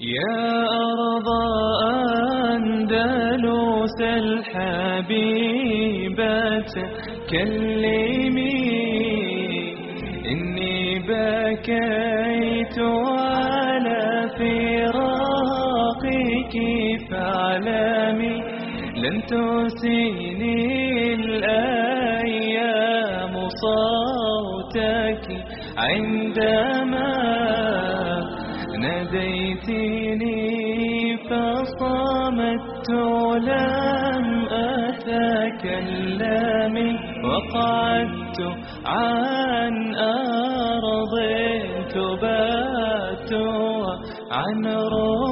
يا أرض أندلس الحبيبة كلمي إني بكيت على فراقك فاعلمي لن تسيني فصمت لم أتكلم وقعدت عن أرض تبات عن ربا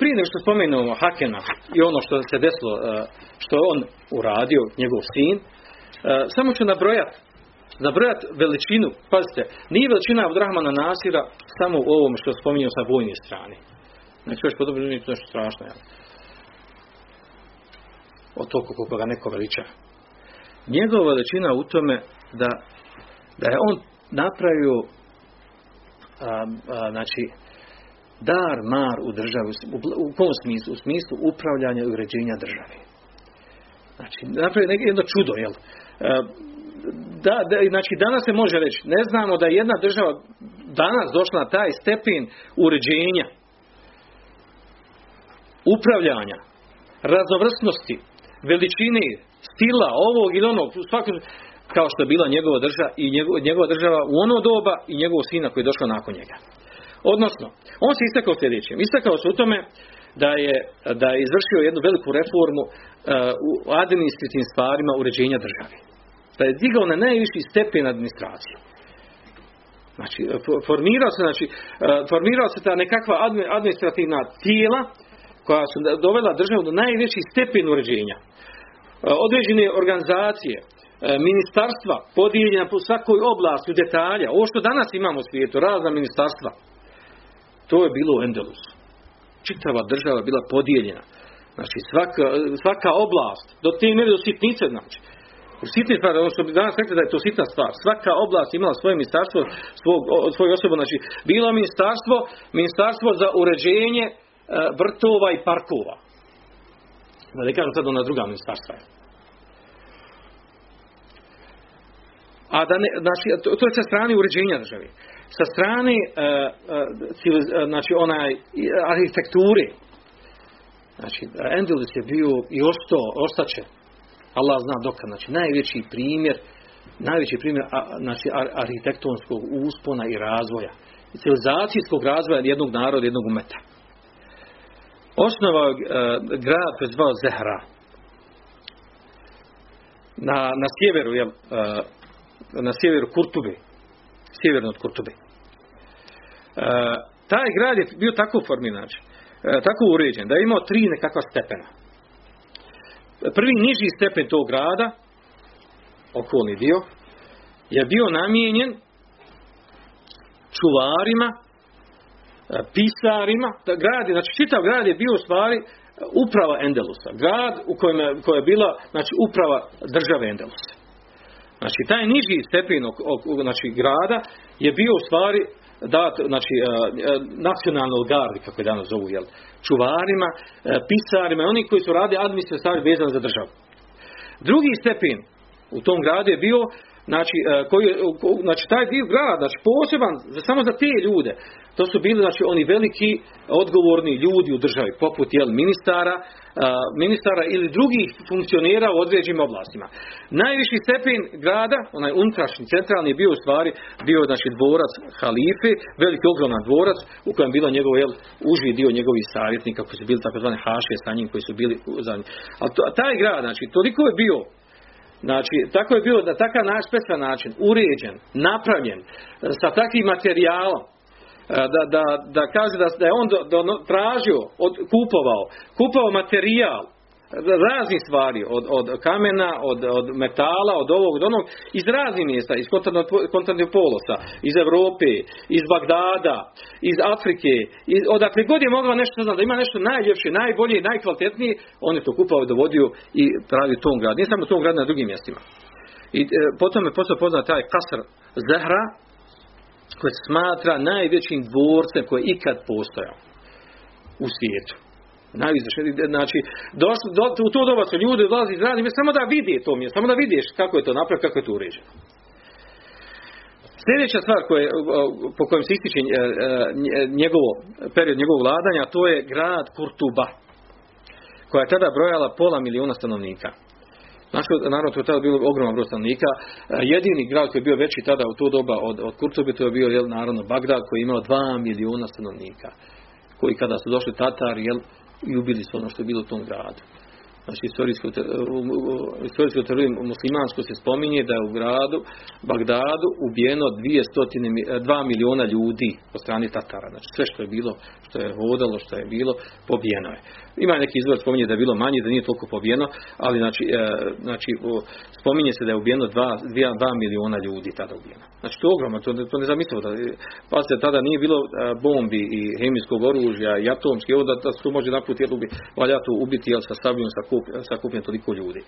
prije nego što spomenemo Hakena i ono što se desilo, e, što je on uradio, njegov sin, e, samo ću nabrojati nabrojati veličinu, pazite, nije veličina Abdurrahmana Nasira samo u ovom što spominjao sa vojne strane. Znači još podobno nije to nešto strašno. Jel? Od toliko koliko ga neko veliča. Njegova veličina u tome da, da je on napravio a, a, znači dar mar u državi, u, kom smislu? U smislu upravljanja i uređenja države. Znači, napravio neko jedno čudo, jel? E, Da, da, znači, danas se može reći, ne znamo da je jedna država danas došla na taj stepen uređenja, upravljanja, raznovrsnosti, veličine, stila, ovog ili onog, svakog, kao što je bila njegova država i njegova, njegova država u ono doba i njegovog sina koji je došao nakon njega. Odnosno, on se istakao sljedećem. Istakao se u tome da je, da je izvršio jednu veliku reformu uh, u administrativnim stvarima uređenja države. Da je digao na najviši stepen administracije. Znači, formirao se, znači, uh, formirao se ta nekakva administrativna tijela koja su dovela državu do najvećih stepen uređenja. Uh, određene organizacije, ministarstva podijeljena po svakoj oblasti u detalja. Ovo što danas imamo u svijetu, razna ministarstva, to je bilo u Endelusu. Čitava država bila podijeljena. Znači svaka, svaka oblast, do te mjere do sitnice, znači. U sitni stvari, ono što bi danas rekli da je to sitna stvar. Svaka oblast imala svoje ministarstvo, svog, svoju osobu, znači bilo ministarstvo, ministarstvo za uređenje e, vrtova i parkova. Da ne kažem sad ona druga ministarstva. A da ne, znači, to, to je sa strane uređenja države. Sa strane uh, uh, znači onaj arhitekture. Znači Endelus je bio i ostao, ostaće. Allah zna dokad, znači najveći primjer najveći primjer znači arhitektonskog uspona i razvoja. Civilizacijskog razvoja jednog naroda, jednog umeta. Osnovao grad koji zvao Zehra. Na, na sjeveru je na sjeveru Kurtube, sjeverno od Kurtube. E, taj grad je bio tako formiran, e, tako uređen, da je imao tri nekakva stepena. Prvi niži stepen tog grada, okolni dio, je bio namijenjen čuvarima, e, pisarima, da grad, znači čitav grad je bio u stvari uprava Endelusa. Grad u kojem je, koja je bila znači, uprava države Endelusa. Znači, taj niži stepen znači, grada je bio u stvari dat, znači, uh, nacionalnoj gardi, kako je danas zovu, jel, čuvarima, uh, pisarima, oni koji su radi administrativne stvari za državu. Drugi stepen u tom gradu je bio znači, koji, znači taj dio grada, znači poseban samo za te ljude, to su bili znači oni veliki odgovorni ljudi u državi, poput jel, ministara, a, ministara ili drugih funkcionera u određenim oblastima. Najviši stepen grada, onaj unutrašnji, centralni je bio u stvari, bio znači dvorac halife, veliki ogroman dvorac u kojem bilo njegov jel, uži dio njegovih savjetnika koji su bili takozvane haše sa njim koji su bili za njim. A to, taj grad, znači toliko je bio Znači, tako je bilo na takav naš način, uređen, napravljen, sa takvim materijalom, da, da, da kaže da, da je on do, do, tražio, od, kupovao, kupovao materijal, raznih stvari, od, od kamena, od, od metala, od ovog, od onog, iz raznih mjesta, iz kontinentnog polosa, iz Europe, iz Bagdada, iz Afrike, iz, odakle god je mogla nešto, znam, da ima nešto najljepše, najbolje, najkvalitetnije, on je to kupao, dovodio i pravi u tom gradu. Nije samo tom gradu, na drugim mjestima. I e, potom je postao poznat taj kasr Zahra, koji se smatra najvećim dvorcem koji je ikad postojao u svijetu. Najviše, znači, došli, do, u to doba su ljudi dolazi iz samo da vidi to mjesto, samo da vidiš kako je to napravljeno, kako je to uređeno. Sljedeća stvar koje, po kojem se ističe e, e, njegovo, period njegovog vladanja, to je grad Kurtuba, koja je tada brojala pola milijuna stanovnika. Naravno, to je tada bilo ogroman broj stanovnika. E, jedini grad koji je bio veći tada u to doba od, od Kurtubi, to je bio, jel, naravno, Bagdad, koji je imao dva milijuna stanovnika. Koji kada su došli Tatari, jel, i ubili su ono što je bilo u tom gradu. Znači, istorijsko teoriju muslimansko se spominje da je u gradu Bagdadu ubijeno 200, 2 miliona ljudi po strani Tatara. Znači, sve što je bilo, što je hodalo, što je bilo, pobijeno je. Ima neki izvor spominje da je bilo manje, da nije toliko pobijeno, ali znači, e, znači spominje se da je ubijeno 2, 2, miliona ljudi tada ubijeno. Znači to je ogromno, to, to ne zamislivo. Da, pa se tada nije bilo e, bombi i hemijskog oružja i atomski, ovo da, da se može naput jel, ubi, valja to ubiti jel, sa sabljom, sa, kup, sa kupljen toliko ljudi. E,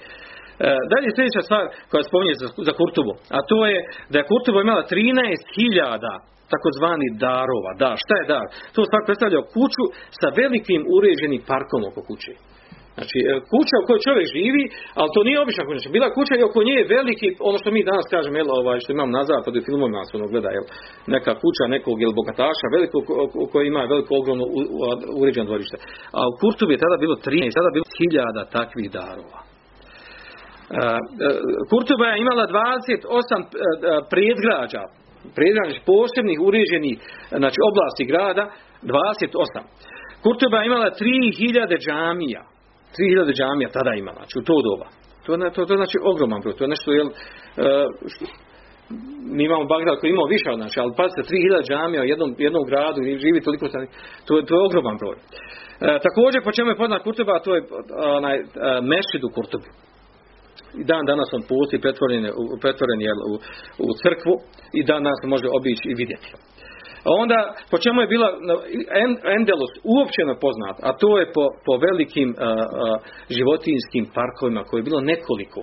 dalje sljedeća stvar koja spominje za, za Kurtubu, a to je da je Kurtuba imala 13.000 takozvani darova. Da, šta je dar? To stvar predstavlja kuću sa velikim uređenim parkom oko kuće. Znači, e, kuća u kojoj čovjek živi, ali to nije obična kuća. Bila kuća i oko nje je veliki, ono što mi danas kažemo, jel, ovaj, što imam na zapadu i filmovima se ono gleda, jel, neka kuća nekog jel, bogataša, veliko, koji ima veliko ogromno uređeno dvorište. A u Kurtu je tada bilo 13, tada bilo hiljada takvih darova. E, e, Kurtuba je imala 28 predgrađa, predgrađa posebnih uređenih znači, oblasti grada, 28. Kurtuba je imala 3000 džamija. 3000 džamija tada imala, znači u to doba. To, to, to znači ogroman broj. To je nešto, jel, uh, mi imamo Bagdad koji imao više znači, ali pazite, 3000 džamija u jednom, jednom gradu i živi toliko stani, to, to je ogroman broj. Uh, također, po čemu je poznat Kurtuba, to je onaj uh, mešid u Kurtubi. I dan danas on postoji pretvoren, pretvoren je u, u crkvu i dan danas može obići i vidjeti. Onda, po čemu je bila Endelus uopćeno poznat, a to je po, po velikim a, a, životinskim parkovima koje je bilo nekoliko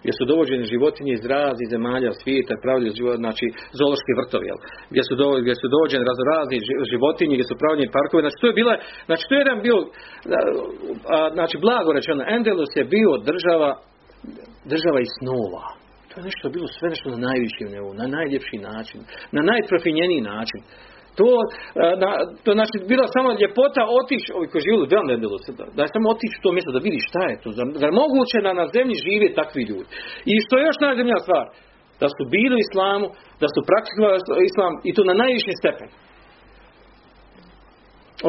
gdje su dovođene životinje iz raznih zemalja svijeta, pravili znači zoološki vrtovi, gdje su, do, gdje su dovođene razni životinje, gdje su pravljeni parkovi, znači to je bila, znači to je jedan bio, znači blago rečeno, Endelus je bio država, država iz snova to je nešto bilo sve nešto na najvišem nivou, na najljepši način, na najprofinjeniji način. To, e, na, to znači bila samo ljepota otići, ovi koji živjeli u nedelu, da, da je samo otići u to mjesto da vidi šta je to. Zar, zar moguće da na zemlji žive takvi ljudi? I što je još najzemlja stvar, da su bili u islamu, da su praktikovali islam i to na najvišem stepenu.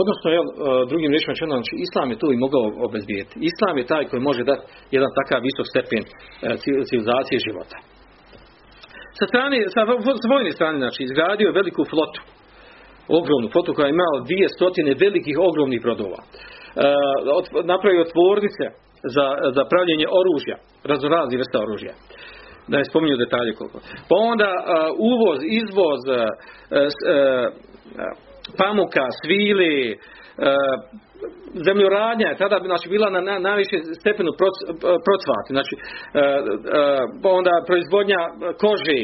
Odnosno, jel, e, drugim riječima rečeno, znači, islam je to i mogao obezbijeti. Islam je taj koji može dati jedan takav visok stepen e, civilizacije života. Sa, strane, sa vojne strane, znači, izgradio je veliku flotu. Ogromnu flotu koja je imala dvije stotine velikih ogromnih brodova. E, napravio tvornice za, za pravljenje oružja, raznorazni vrsta oružja da ne spominju detalje koliko. Pa onda uvoz, izvoz, pamuka, svili, e, zemljoradnja je tada znači, bila na najvišem stepenu procvati, znači e, e, onda proizvodnja kože,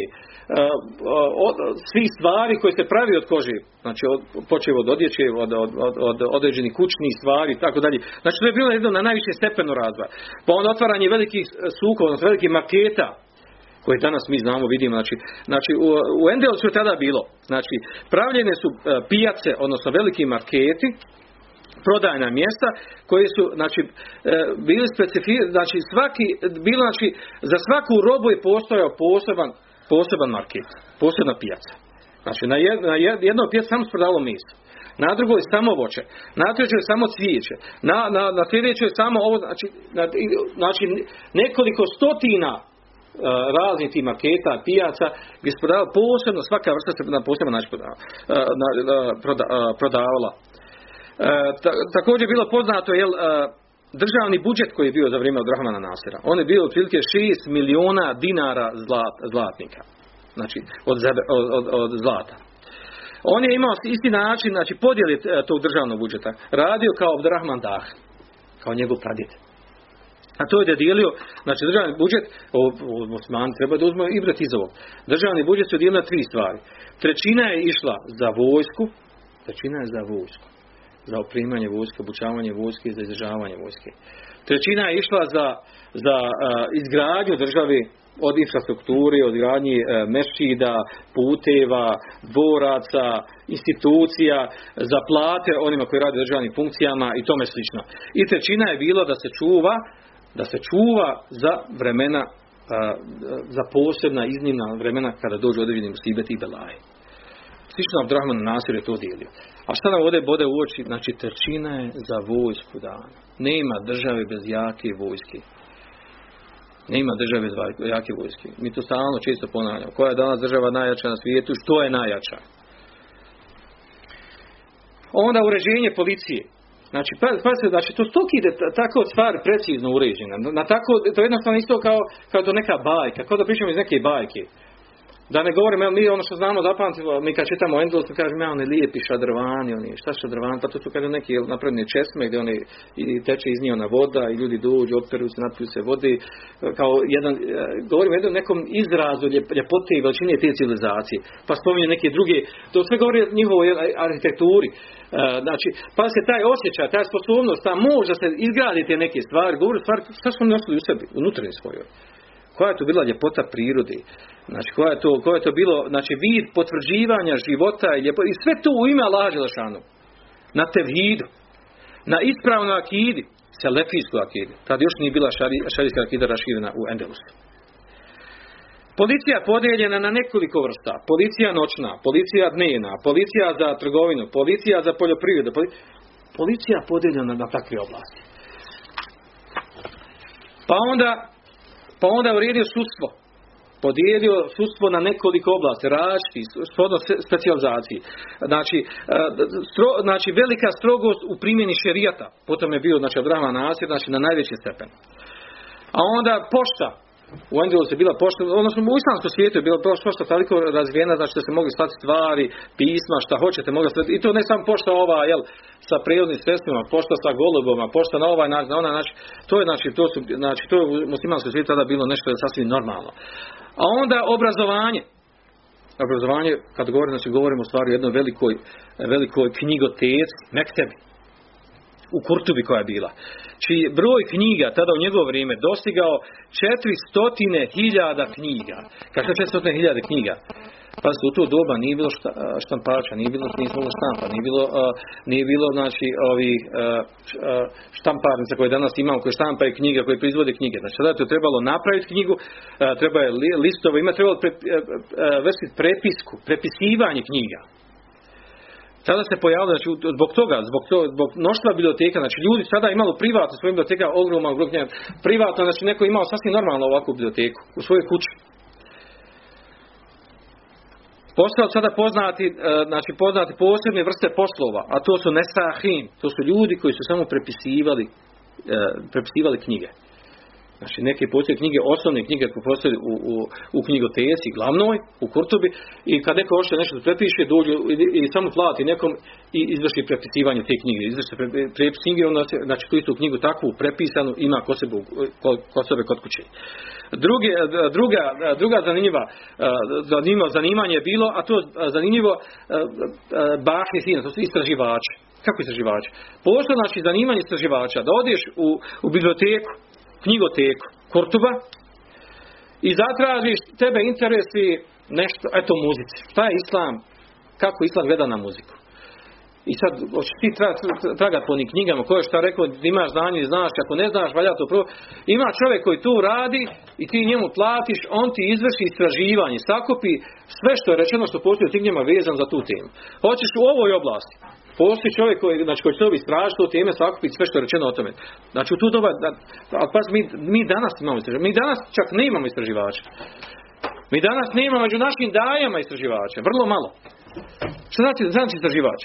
svih stvari koje se pravi od kože, znači od, počeo od odjeće, od, od, od, od određenih kućnih stvari i tako dalje. Znači to je bilo jedno na najvišem stepenu razvoja. Pa onda otvaranje velikih sukova, odnosno velikih maketa, koje danas mi znamo, vidimo, znači, znači u, u Endelsu je tada bilo, znači, pravljene su e, pijace, odnosno veliki marketi, prodajna mjesta koji su znači e, bili specifični znači svaki bilo znači za svaku robu je postojao poseban poseban market posebna pijaca. Znači na, jed, na jednom pijaci samo prodavalo meso na drugoj samo voće na trećoj samo cvijeće na, na, na sljedećoj samo ovo znači, na, znači nekoliko stotina raznih tih marketa, pijaca, gdje se prodavalo posebno, svaka vrsta se na poseban način prodavala. E, prodavala. E, također je bilo poznato, jel, državni budžet koji je bio za vrijeme od Rahmana Nasira, on je bio otprilike 6 milijuna dinara zlat, zlatnika. Znači, od, od, od, od zlata. On je imao isti način, znači podjeli e, tog državnog budžeta. Radio kao Abdurrahman Dah, kao njegov pradjed. A to je da je dijelio, znači državni budžet, o, o, Osmani treba da uzme ibrat iz ovog. Državni budžet se dijelio na tri stvari. Trećina je išla za vojsku, trećina je za vojsku. Za oprimanje vojske, obučavanje vojske i za izdržavanje vojske. Trećina je išla za, za izgradnju države od infrastrukture, od gradnji e, mešćida, puteva, dvoraca, institucija, za plate onima koji rade državnim funkcijama i tome slično. I trećina je bilo da se čuva, da se čuva za vremena, za posebna iznimna vremena kada dođu određeni musibeti i belaje. Slično Abdurrahman Nasir je to dijelio. A šta nam ovdje bode u oči? Znači, trećina je za vojsku dana. Nema države bez jake vojske. Nema države bez jake vojske. Mi to stalno često ponavljamo. Koja je danas država najjača na svijetu? Što je najjača? Onda uređenje policije. Znači, pa, pa se, znači, to stok ide tako stvar precizno uređena. Na tako, to je jednostavno isto kao, kao to neka bajka, kao da pričamo iz neke bajke. Da ne govorim, evo, mi ono što znamo zapamtimo, mi kad čitamo to kažemo, ja, oni lijepi šadrvani, oni, šta šadrvani, pa to su kažu neki napravljeni česme gdje oni i teče iz njih ona voda i ljudi dođu, operu se, napiju se vode, kao jedan, govorim jednom nekom izrazu ljepote i veličine te civilizacije, pa spominje neke druge, to sve govori o njihovoj arhitekturi, znači, pa se taj osjećaj, ta sposobnost, ta moć da se izgradite neke stvari, govori stvari, šta su oni nosili u sebi, unutarnje svojoj koja je to bila ljepota prirode, znači koja je to, koja je to bilo, znači vid potvrđivanja života i i sve to u ime Allaha Đelešanu. Na tevhidu, na ispravnoj akidi, selefijskoj akidi, tad još nije bila šari, šarijska akida raširena u Endelusu. Policija podijeljena na nekoliko vrsta. Policija noćna, policija dnevna, policija za trgovinu, policija za poljoprivredu. Policija podijeljena na takve oblasti. Pa onda pa onda je uredio sudstvo. Podijelio sudstvo na nekoliko oblasti, različiti, shodno specializaciji. Znači, stro, znači, velika strogost u primjeni šerijata. Potom je bio, znači, Abraham Nasir, znači, na najveći stepen. A onda pošta. U Endelusu je bila pošta, odnosno u islamskom svijetu je bila pošta toliko razvijena, znači da se mogli slati stvari, pisma, šta hoćete, mogli slati. I to ne samo pošta ova, jel, sa prirodnim sredstvima, pošta sa goluboma, pošta na ovaj način, na onaj način. To je, znači, to su, znači, to je u muslimanskom svijetu tada bilo nešto sasvim normalno. A onda obrazovanje. Obrazovanje, kad govorimo, znači govorimo u stvari o jednoj velikoj, velikoj knjigoteci, mektebi, u Kurtubi koja je bila. Čiji broj knjiga tada u njegovo vrijeme dostigao 400.000 knjiga. Kako 400.000 knjiga? Pa u to doba nije bilo šta, štampača, nije bilo nije bilo štampa, nije bilo, uh, nije bilo znači ovih uh, štamparnica koje danas imamo, koje štampaju knjige, koje proizvode knjige. Znači tada je trebalo napraviti knjigu, uh, treba je listove, ima trebalo pre, uh, prepisku, prepisivanje knjiga. Tada se pojavilo, znači, zbog toga, zbog, to, zbog mnoštva biblioteka, znači ljudi sada imalo privatno svoju biblioteka, ogroman broj privatno, znači neko imao sasvim normalno ovakvu biblioteku u svojoj kući. Postao sada poznati, znači poznati posebne vrste poslova, a to su nesahin, to su ljudi koji su samo prepisivali, prepisivali knjige. Znači neke postoje knjige, osnovne knjige koje postoje u, u, u knjigoteci glavnoj, u Kurtubi i kad neko hoće nešto prepiše, dođu i, i samo plati nekom i izvrši prepisivanje te knjige. Izvrši pre, prepis knjige, onda se, znači tu istu knjigu takvu prepisanu ima kod sebe, kod, sebe kod kuće. Druge, druga, druga zanimljiva, zanimljivo zanimanje je bilo, a to zanimljivo bahni sina, to su istraživači. Kako istraživači? Postoje znači zanimanje istraživača, da odeš u, u biblioteku, knjigoteku Kurtuba i zatražiš, tebe interesi nešto, eto muzici. Šta je islam? Kako islam gleda na muziku? I sad, hoćeš ti tra, po onim knjigama, ko je šta rekao, imaš znanje, znaš, ako ne znaš, valja to prvo. Ima čovjek koji tu radi i ti njemu platiš, on ti izvrši istraživanje, sakupi sve što je rečeno što postoji u tim vezan za tu temu. Hoćeš u ovoj oblasti, Postoji čovjek koji, znači, koji će to istražiti u teme sakupiti sve što je rečeno o tome. Znači u tu doba, da, ali mi, mi danas imamo istraživača. Mi danas čak ne imamo istraživača. Mi danas ne imamo među našim dajama istraživača. Vrlo malo. Što znači, znači istraživač?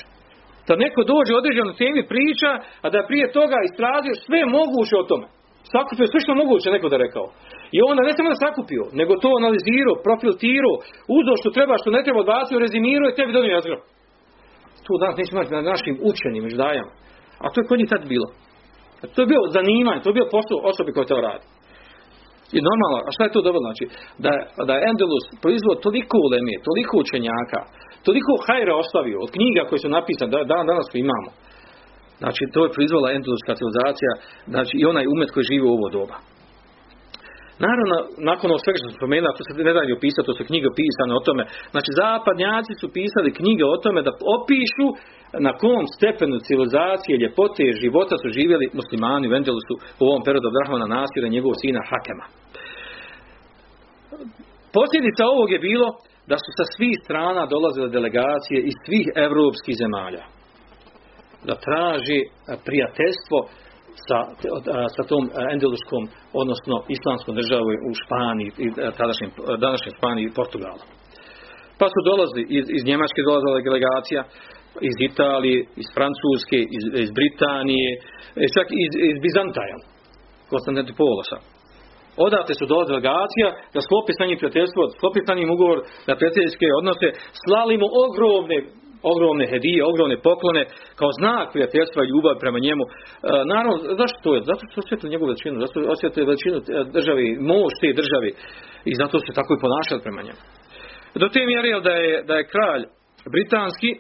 Da neko dođe u temi priča, a da prije toga istražio sve moguće o tome. Sakupio sve što moguće neko da rekao. I onda ne samo da sakupio, nego to analizirao, profiltirao, uzeo što treba, što ne treba odbacio, rezimirao i tebi donio jazgro. To danas neće imati na našim učenim ždajama. A to je kod njih tad bilo. To je bio zanimanje, to je bio posao osobi koja to radi. I normalno, a šta je to dobro znači? Da, da je Endelus proizvod toliko uleme, toliko učenjaka, toliko hajra ostavio od knjiga koje su napisane, da dan danas imamo. Znači, to je proizvala Endeluska civilizacija, znači i onaj umet koji živi u ovo doba. Naravno, nakon ovog svega što sam spomenuo, to se ne da opisati, to su knjige pisane o tome. Znači, zapadnjaci su pisali knjige o tome da opišu na kom stepenu civilizacije, ljepote i života su živjeli muslimani u Endelusu u ovom periodu Rahmana Nasira i njegovog sina Hakema. Posljedica ovog je bilo da su sa svih strana dolazile delegacije iz svih europskih zemalja da traži prijateljstvo sa, sa tom endeluskom, odnosno islamskom državom u Španiji, i tadašnjem, današnjem Španiji i Portugalu. Pa su dolazili, iz, iz Njemačke dolazila delegacija, iz Italije, iz Francuske, iz, iz Britanije, e, čak iz, iz Bizantaja, Konstantinopola. Odate su dolazila delegacija da sklopi sa njim prijateljstvo, sklopi sa njim ugovor na prijateljske odnose, slali mu ogromne ogromne hedije, ogromne poklone, kao znak prijateljstva i ljubavi prema njemu. E, naravno, zašto to je? Zato što osjetili njegovu veličinu, zato što osjetili veličinu e, državi, moć te državi i zato se tako i ponašali prema njemu. Do te mjere da je, da je kralj britanski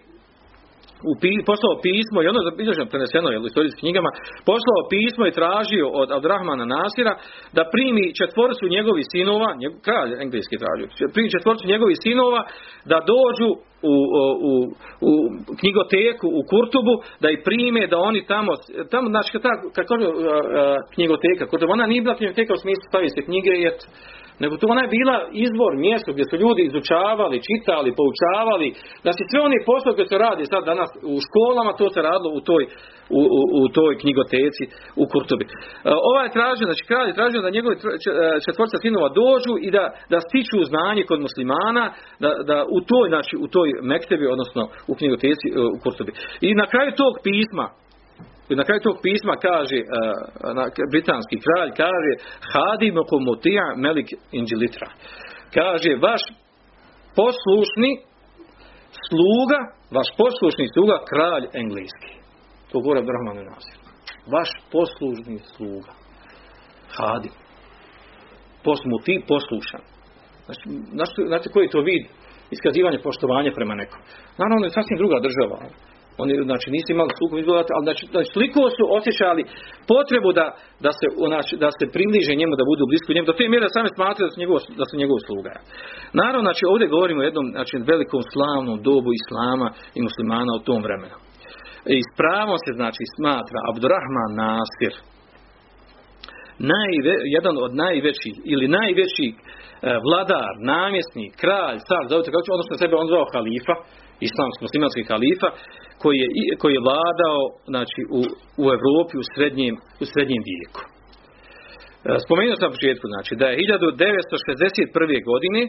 u poslao pismo i ono zabilježeno preneseno je u istorijskim knjigama, poslao pismo i tražio od Abdurrahmana Nasira da primi četvorcu njegovih sinova, njegov, kralj engleski tražio, primi četvorcu njegovih sinova da dođu u, u, u knjigoteku u Kurtubu da i prime da oni tamo tamo znači kad, kad kaže knjigoteka Kurtubu ona nije bila knjigoteka u smislu stavi se knjige jer nego to ona je bila izvor, mjesto gdje su ljudi izučavali, čitali, poučavali. Znači sve oni poslovi koji se radi sad danas u školama, to se radilo u toj, u, u, u toj knjigoteci u Kurtobi. E, ovaj tražio, znači kralj je tražio da njegovi e, četvorca sinova dođu i da, da stiču znanje kod muslimana, da, da u toj, znači u toj mektebi, odnosno u knjigoteci e, u Kurtobi. I na kraju tog pisma, na kraju tog pisma kaže, britanski kralj kaže Hadim komutija melik inđilitra. Kaže, vaš poslušni sluga, vaš poslušni sluga, kralj engleski. To govore Brahmanu Nasir. Vaš poslušni sluga. Hadim. Posmuti, poslušan. Znači, znači, koji je to vid iskazivanje poštovanja prema nekom. Naravno, je sasvim druga država. Oni znači nisu imali sukob izgledati, ali znači, znači toliko su osjećali potrebu da, da, se, znači, da se približe njemu, da budu blisko njemu, do te mjere da same smatraju da su njegov, da su njegov sluga. Naravno, znači ovdje govorimo o jednom znači, velikom slavnom dobu islama i muslimana u tom vremenu. I s pravom se znači smatra Abdurrahman Nasir, najve, jedan od najvećih ili najveći e, vladar, namjesnik, kralj, car, zovite kako odnosno sebe on zvao halifa, islamski muslimanski halifa, koji je, koji je vladao znači, u, u Europi u srednjem, u srednjem vijeku. E, spomenuo sam na početku, znači, da je 1961. godine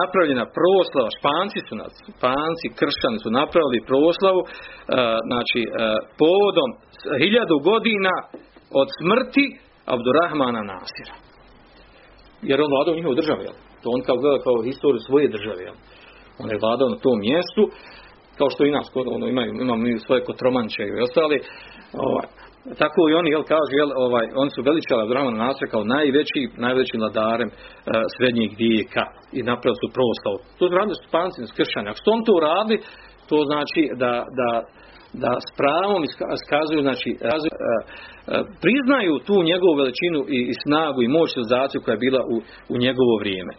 napravljena proslava, španci su nas, španci, kršćani su napravili proslavu, e, znači, povodom hiljadu godina od smrti Abdurrahmana Nasira. Jer on vladao njihovu državu, jel? To on kao gleda kao historiju svoje države, jel? On je vladao na tom mjestu, kao što i nas, ono, imaju, imamo mi svoje kotromanče i ostali, ovaj, tako i oni, jel, kažu, jel, ovaj, oni su veličali Abdurrahman Nasir kao najveći, najvećim vladarem uh, srednjeg vijeka i napravili su proslavu. To su radili španci kršćani. Ako su on to uradili, to znači da, da, da s pravom iskazuju, znači, priznaju tu njegovu veličinu i, i snagu i moć civilizaciju koja je bila u, u njegovo vrijeme.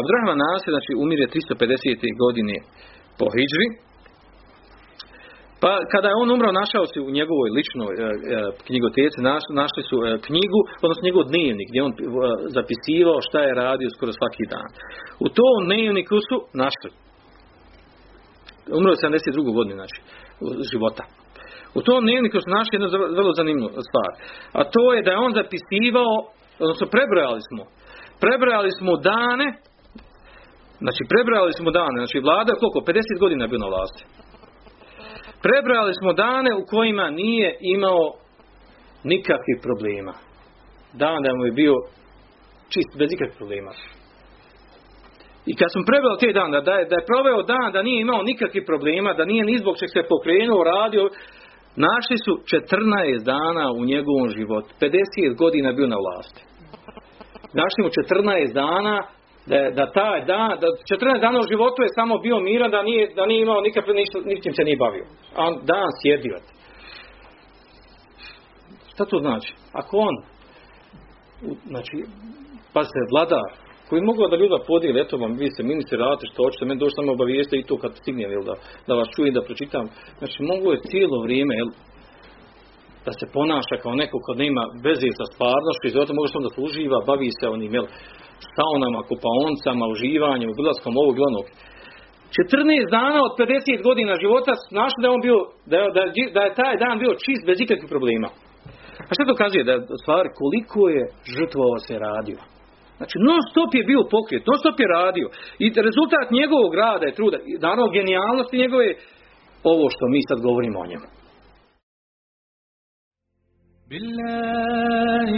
Abdurrahman Nasir, znači, umire 350. godine po Hidžri, pa kada je on umro, našao se u njegovoj ličnoj e, e, knjigoteci, naš, našli su e, knjigu, odnosno njegov dnevnik, gdje on e, zapisivao šta je radio skoro svaki dan. U tom dnevniku su našli. Umro je 72. godine, znači, života. U tom dnevniku su našli jednu vrlo zanimljivu stvar. A to je da je on zapisivao, odnosno prebrojali smo, prebrojali smo dane, znači prebrojali smo dane, znači vlada koliko, 50 godina je bio na vlasti. Prebrali smo dane u kojima nije imao nikakvih problema. Dan da mu je bio čist, bez ikakvih problema. I kad sam prebrao te dan, da je, da je proveo dan da nije imao nikakvih problema, da nije ni zbog čeg se pokrenuo, radio, našli su 14 dana u njegovom životu. 50 godina bio na vlasti. Našli mu 14 dana da, da taj dan, da 14 dana u životu je samo bio miran, da nije, da nije imao nikakve, ništa, ničim se nije bavio. A on dan sjedio. Šta to znači? Ako on, znači, pa se vladar, koji mogu da ljuda podijeli, eto vam, vi ste ministri, radite što hoćete, meni došli samo obavijeste i to kad stignem, jel, da, da vas čujem, da pročitam. Znači, mogu je cijelo vrijeme, jel, da se ponaša kao neko kad nema veze sa stvarnošću i zato može se onda uživa, bavi se onim, jel, saunama, kupaoncama, uživanjem, odlaskom ovog i onog. 14 dana od 50 godina života našli da je on bio, da je, da, da je taj dan bio čist bez ikakvih problema. A što dokazuje? Da stvar koliko je žrtvovao se radio. Znači non stop je bio pokret, non stop je radio. I rezultat njegovog rada je truda, naravno genijalnosti njegove ovo što mi sad govorimo o njemu. بالله